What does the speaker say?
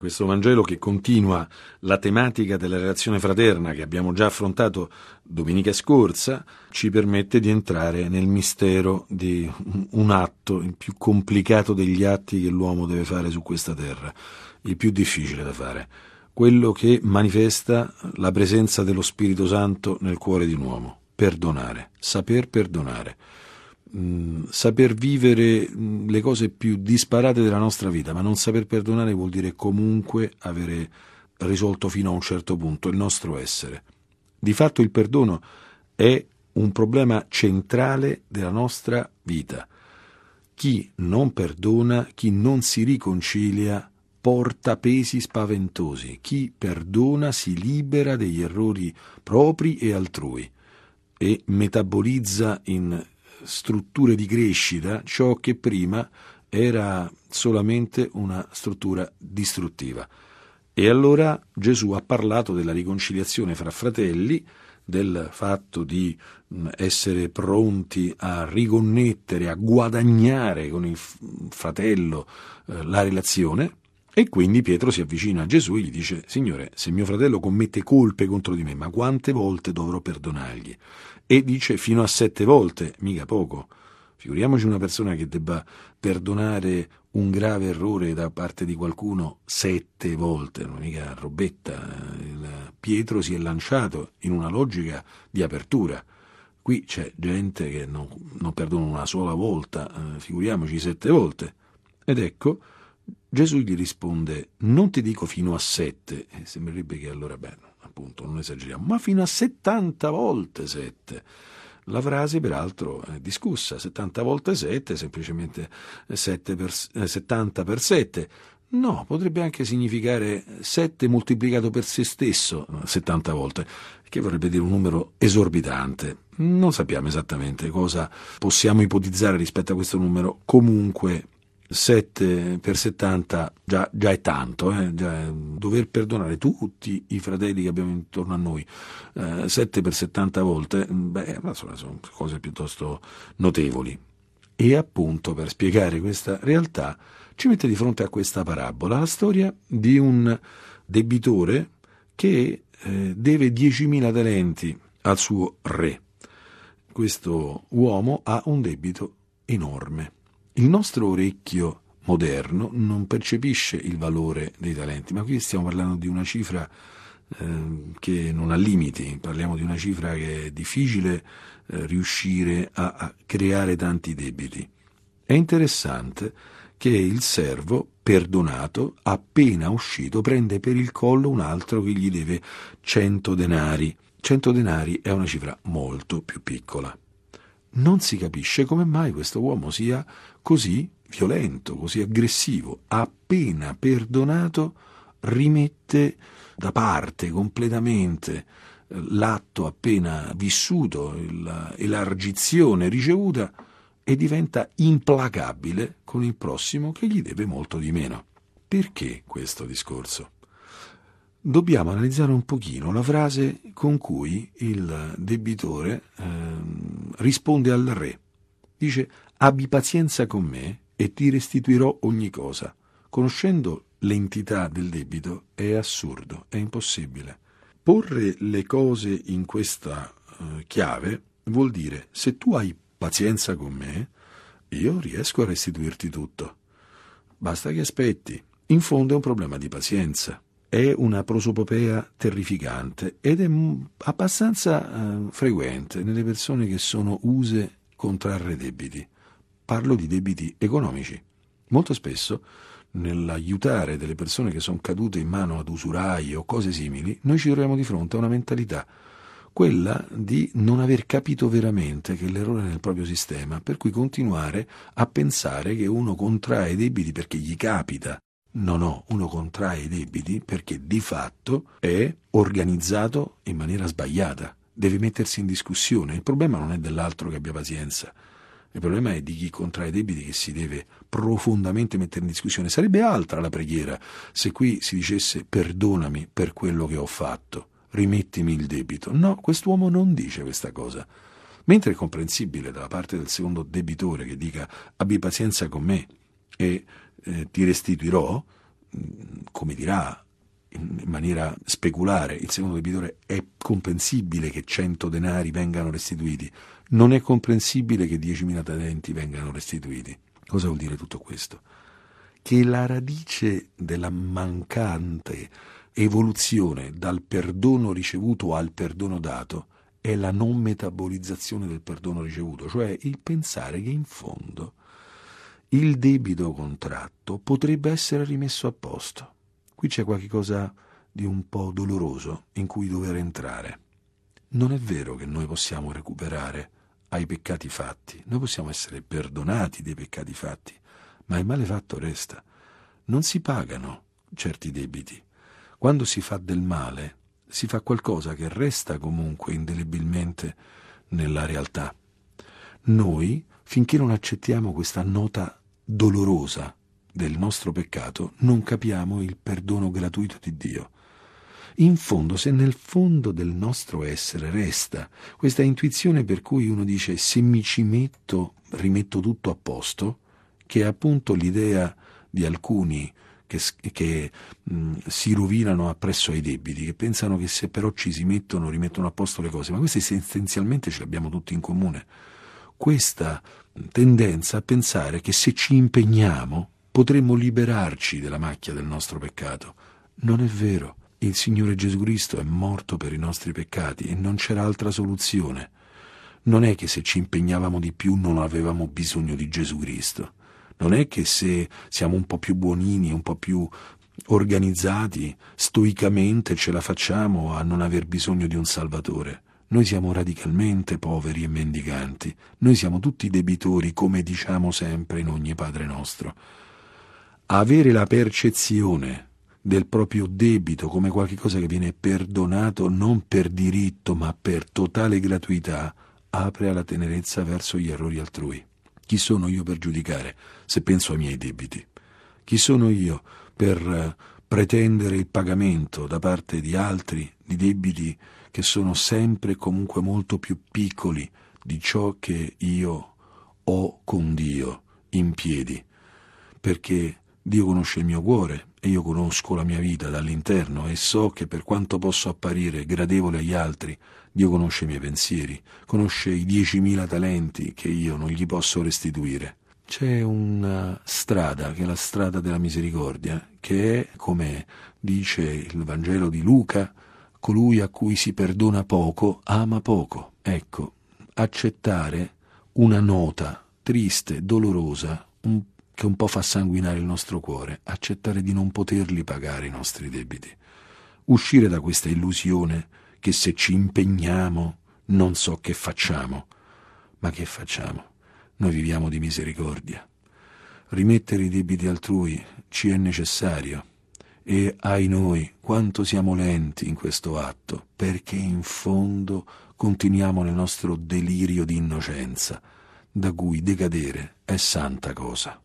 Questo Vangelo che continua la tematica della relazione fraterna che abbiamo già affrontato domenica scorsa ci permette di entrare nel mistero di un atto, il più complicato degli atti che l'uomo deve fare su questa terra, il più difficile da fare, quello che manifesta la presenza dello Spirito Santo nel cuore di un uomo, perdonare, saper perdonare. Mm, saper vivere mm, le cose più disparate della nostra vita, ma non saper perdonare vuol dire comunque avere risolto fino a un certo punto il nostro essere. Di fatto il perdono è un problema centrale della nostra vita. Chi non perdona, chi non si riconcilia, porta pesi spaventosi. Chi perdona si libera degli errori propri e altrui e metabolizza in strutture di crescita ciò che prima era solamente una struttura distruttiva. E allora Gesù ha parlato della riconciliazione fra fratelli, del fatto di mm, essere pronti a riconnettere, a guadagnare con il fratello eh, la relazione, e quindi Pietro si avvicina a Gesù e gli dice, Signore, se mio fratello commette colpe contro di me, ma quante volte dovrò perdonargli? E dice fino a sette volte, mica poco. Figuriamoci una persona che debba perdonare un grave errore da parte di qualcuno sette volte, non mica robetta. Pietro si è lanciato in una logica di apertura. Qui c'è gente che non, non perdona una sola volta, eh, figuriamoci sette volte. Ed ecco, Gesù gli risponde, non ti dico fino a sette, e sembrerebbe che allora, beh, appunto, non esageriamo, ma fino a settanta volte sette. La frase, peraltro, è discussa, 70 volte 7, semplicemente 7 per, 70 per 7. No, potrebbe anche significare 7 moltiplicato per se stesso 70 volte, che vorrebbe dire un numero esorbitante. Non sappiamo esattamente cosa possiamo ipotizzare rispetto a questo numero, comunque 7 per 70 già, già è tanto, eh? già è dover perdonare tutti i fratelli che abbiamo intorno a noi eh, 7 per 70 volte, beh, insomma, sono cose piuttosto notevoli. E appunto per spiegare questa realtà ci mette di fronte a questa parabola la storia di un debitore che eh, deve 10.000 talenti al suo re. Questo uomo ha un debito enorme il nostro orecchio moderno non percepisce il valore dei talenti, ma qui stiamo parlando di una cifra eh, che non ha limiti, parliamo di una cifra che è difficile eh, riuscire a, a creare tanti debiti. È interessante che il servo, perdonato, appena uscito, prende per il collo un altro che gli deve 100 denari. 100 denari è una cifra molto più piccola non si capisce come mai questo uomo sia così violento, così aggressivo. Appena perdonato, rimette da parte completamente eh, l'atto appena vissuto, l'elargizione ricevuta e diventa implacabile con il prossimo che gli deve molto di meno. Perché questo discorso? Dobbiamo analizzare un pochino la frase con cui il debitore eh, risponde al re. Dice abbi pazienza con me e ti restituirò ogni cosa. Conoscendo l'entità del debito è assurdo, è impossibile. Porre le cose in questa eh, chiave vuol dire se tu hai pazienza con me, io riesco a restituirti tutto. Basta che aspetti. In fondo è un problema di pazienza è una prosopopea terrificante ed è abbastanza eh, frequente nelle persone che sono use contrarre debiti. Parlo di debiti economici. Molto spesso nell'aiutare delle persone che sono cadute in mano ad usurai o cose simili, noi ci troviamo di fronte a una mentalità, quella di non aver capito veramente che l'errore è nel proprio sistema, per cui continuare a pensare che uno contrae debiti perché gli capita No, no, uno contrae i debiti perché di fatto è organizzato in maniera sbagliata, deve mettersi in discussione. Il problema non è dell'altro che abbia pazienza, il problema è di chi contrae debiti che si deve profondamente mettere in discussione. Sarebbe altra la preghiera se qui si dicesse perdonami per quello che ho fatto, rimettimi il debito. No, quest'uomo non dice questa cosa. Mentre è comprensibile dalla parte del secondo debitore che dica abbi pazienza con me e eh, ti restituirò, come dirà in maniera speculare il secondo debitore, è comprensibile che 100 denari vengano restituiti, non è comprensibile che 10.000 talenti vengano restituiti. Cosa vuol dire tutto questo? Che la radice della mancante evoluzione dal perdono ricevuto al perdono dato è la non metabolizzazione del perdono ricevuto, cioè il pensare che in fondo il debito contratto potrebbe essere rimesso a posto. Qui c'è qualcosa di un po' doloroso in cui dover entrare. Non è vero che noi possiamo recuperare ai peccati fatti, noi possiamo essere perdonati dei peccati fatti, ma il male fatto resta. Non si pagano certi debiti. Quando si fa del male, si fa qualcosa che resta comunque indelebilmente nella realtà. Noi, finché non accettiamo questa nota dolorosa del nostro peccato, non capiamo il perdono gratuito di Dio. In fondo, se nel fondo del nostro essere resta questa intuizione per cui uno dice se mi ci metto, rimetto tutto a posto, che è appunto l'idea di alcuni che, che mh, si rovinano appresso ai debiti, che pensano che se però ci si mettono, rimettono a posto le cose, ma queste essenzialmente ce le abbiamo tutti in comune. Questa tendenza a pensare che se ci impegniamo potremmo liberarci della macchia del nostro peccato. Non è vero. Il Signore Gesù Cristo è morto per i nostri peccati e non c'era altra soluzione. Non è che se ci impegnavamo di più non avevamo bisogno di Gesù Cristo. Non è che se siamo un po' più buonini, un po' più organizzati, stoicamente ce la facciamo a non aver bisogno di un Salvatore. Noi siamo radicalmente poveri e mendicanti. Noi siamo tutti debitori, come diciamo sempre in ogni Padre nostro. Avere la percezione del proprio debito come qualcosa che viene perdonato non per diritto ma per totale gratuità apre alla tenerezza verso gli errori altrui. Chi sono io per giudicare se penso ai miei debiti? Chi sono io per eh, pretendere il pagamento da parte di altri di debiti che sono sempre comunque molto più piccoli di ciò che io ho con Dio in piedi? Perché Dio conosce il mio cuore e io conosco la mia vita dall'interno e so che per quanto posso apparire gradevole agli altri, Dio conosce i miei pensieri, conosce i diecimila talenti che io non gli posso restituire. C'è una strada che è la strada della misericordia, che è, come dice il Vangelo di Luca, colui a cui si perdona poco ama poco. Ecco, accettare una nota triste, dolorosa, un, che un po' fa sanguinare il nostro cuore, accettare di non poterli pagare i nostri debiti, uscire da questa illusione che se ci impegniamo non so che facciamo. Ma che facciamo? Noi viviamo di misericordia. Rimettere i debiti altrui ci è necessario e ai noi quanto siamo lenti in questo atto, perché in fondo continuiamo nel nostro delirio di innocenza, da cui decadere è santa cosa.